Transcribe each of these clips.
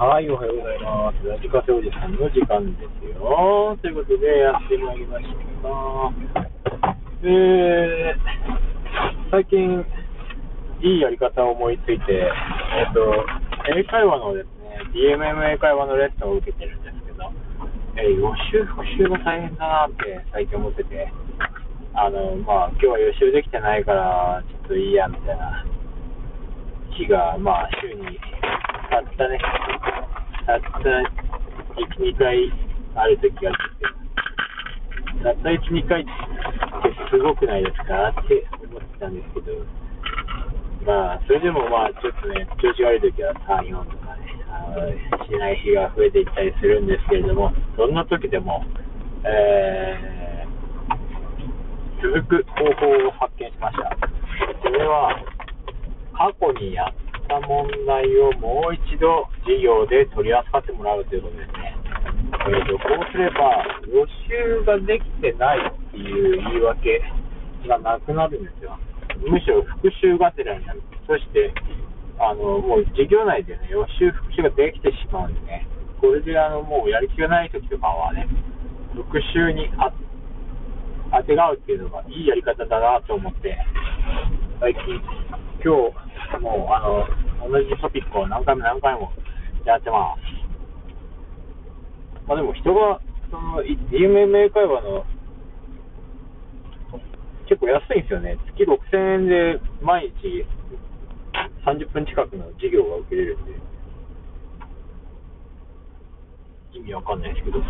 はい、おはようございます。ラジカセおじさんの時間ですよ。ということで、やってまいりました。えー、最近、いいやり方を思いついて、えっ、と、英会話のですね、DMM 英会話のレッスンを受けてるんですけど、えー予習、復習が大変だなって最近思ってて、あの、まあ、今日は予習できてないから、ちょっといいや、みたいな日が、まあ、週にたったね、たった1、2回ある時があって、たった1、2回ってすごくないですかって思ってたんですけど、まあ、それでもまあ、ちょっとね、調子悪い時は3、4とかね、しない日が増えていったりするんですけれども、そんな時でも、えー、続く方法を発見しました。それは、過去にやった問題をもう一度授業で取り扱ってもらうということですね。えーとこうすれば、予習ができてないっていう言い訳がなくなるんですよ。むしろ復習がてらになる。そして、あの、もう授業内でね、予習復習ができてしまうんでね、これであの、もうやる気がない時とかはね、復習にあ当てがうっていうのがいいやり方だなと思って、最近、今日、もう、あの、同じトピックを何回も何回もやってます。まあでも人が、その、い DMM 英会話の、結構安いんですよね。月6000円で毎日30分近くの授業が受けれるんで、意味わかんないですけど、も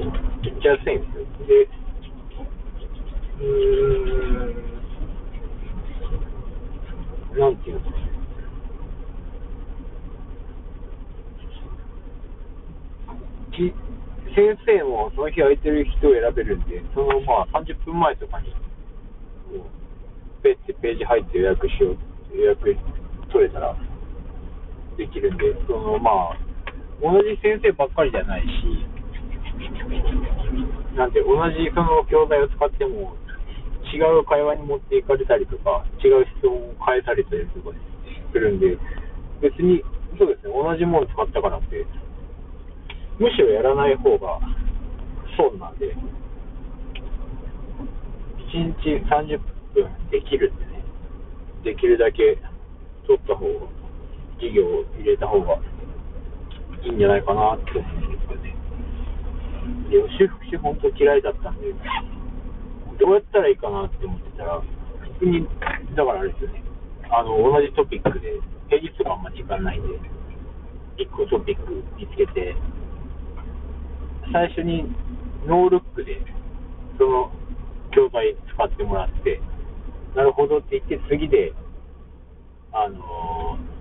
う、めっちゃ安いんですよ。で、うーん、なんていうんですか。き先生もその日空いてる人を選べるんで、そのまあ30分前とかに、もうペッてページ入って予約しよう、予約取れたらできるんで、そのまあ、同じ先生ばっかりじゃないし、なんで同じその教材を使っても、違う会話に持っていかれたりとか、違う質問を返されたりとかするんで、別に、そうですね、同じもの使ったからって、むしろやらない方が損なんで、1日30分できるんでね、できるだけ取った方が、授業を入れた方がいいんじゃないかなって思うんですよね。で予習復習本当嫌いだったんで、どうやったらいいかなって思ってたら、普通に、だからあれですよね、あの、同じトピックで、平日とかあんま時間ないんで、1個トピック見つけて、最初にノールックでその教材使ってもらって、なるほどって言って、次で、あのー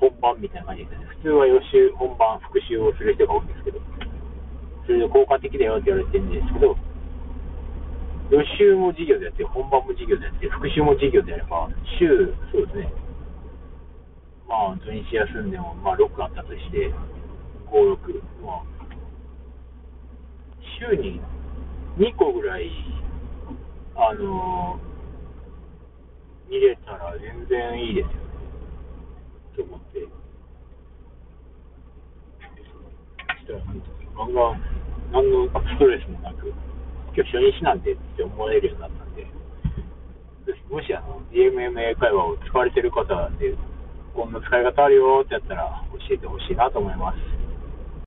本番みたいな感じですね。普通は予習、本番、復習をする人が多いんですけど、それで効果的だよって言われてるんですけど、予習も授業でやって、本番も授業でやって、復習も授業でやれば、週、そうですね、まあ、土日休んでも、まあ、6あったとして、5、6、まあ、週に2個ぐらい、あのー見れたら全然いいですよね、と思って。そしたら、ガンガン、何のストレスもなく、今日初日なんでって思われるようになったんで、もしあの、DMM 英会話を使われてる方で、こんな使い方あるよってやったら教えてほしいなと思います。